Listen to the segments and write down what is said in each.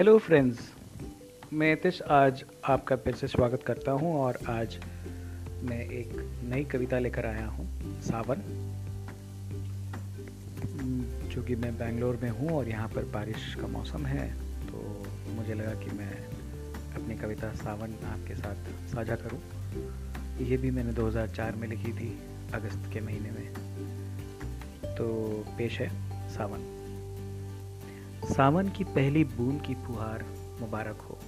Hello friends मैं यतिश आज आपका फिर से स्वागत करता हूँ और आज मैं एक नई कविता लेकर आया हूँ, सावन चूँकि मैं बेंगलोर में हूँ और यहाँ पर बारिश का मौसम है तो मुझे लगा कि मैं अपनी कविता सावन आपके साथ साझा करूँ। ये भी मैंने 2004 में लिखी थी, अगस्त के महीने में। तो पेश है सावन। सावन की पहली बूंद की फुहार मुबारक हो।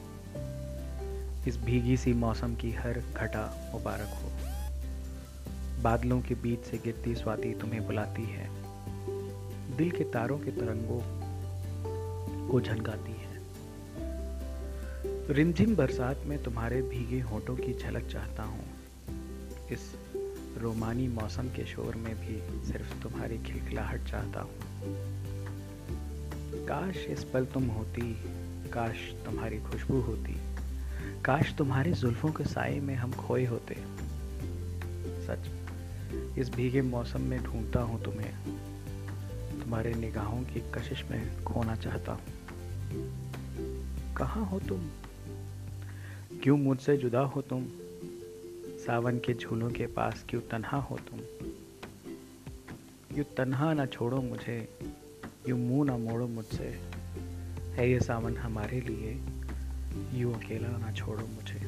इस भीगी सी मौसम की हर घटा मुबारक हो। बादलों के बीच से गिरती स्वाति तुम्हें बुलाती है। दिल के तारों के तरंगों को झनकाती है। रिमझिम बरसात में तुम्हारे भीगे होठों की झलक चाहता हूँ। इस रोमानी मौसम के शोर में भी सिर्फ़ तुम्हारी खिलखिलाहट चाहता हूँ। काश इस पल तुम होती, काश तुम्हारी खुशबू होती, काश तुम्हारी जुल्फों के साए में हम खोए होते। सच, इस भीगे मौसम में ढूंढता हूँ तुम्हें, तुम्हारे निगाहों की कशिश में खोना चाहता हूँ। कहाँ हो तुम? क्यों मुझसे जुदा हो तुम? सावन के झूलों के पास क्यों तन्हा हो तुम? यूँ तन्हा ना छोड़ो मुझे यूँ मुँह ना मोड़ो मुझसे। है ये सावन हमारे लिए। यू अकेला ना छोड़ो मुझे।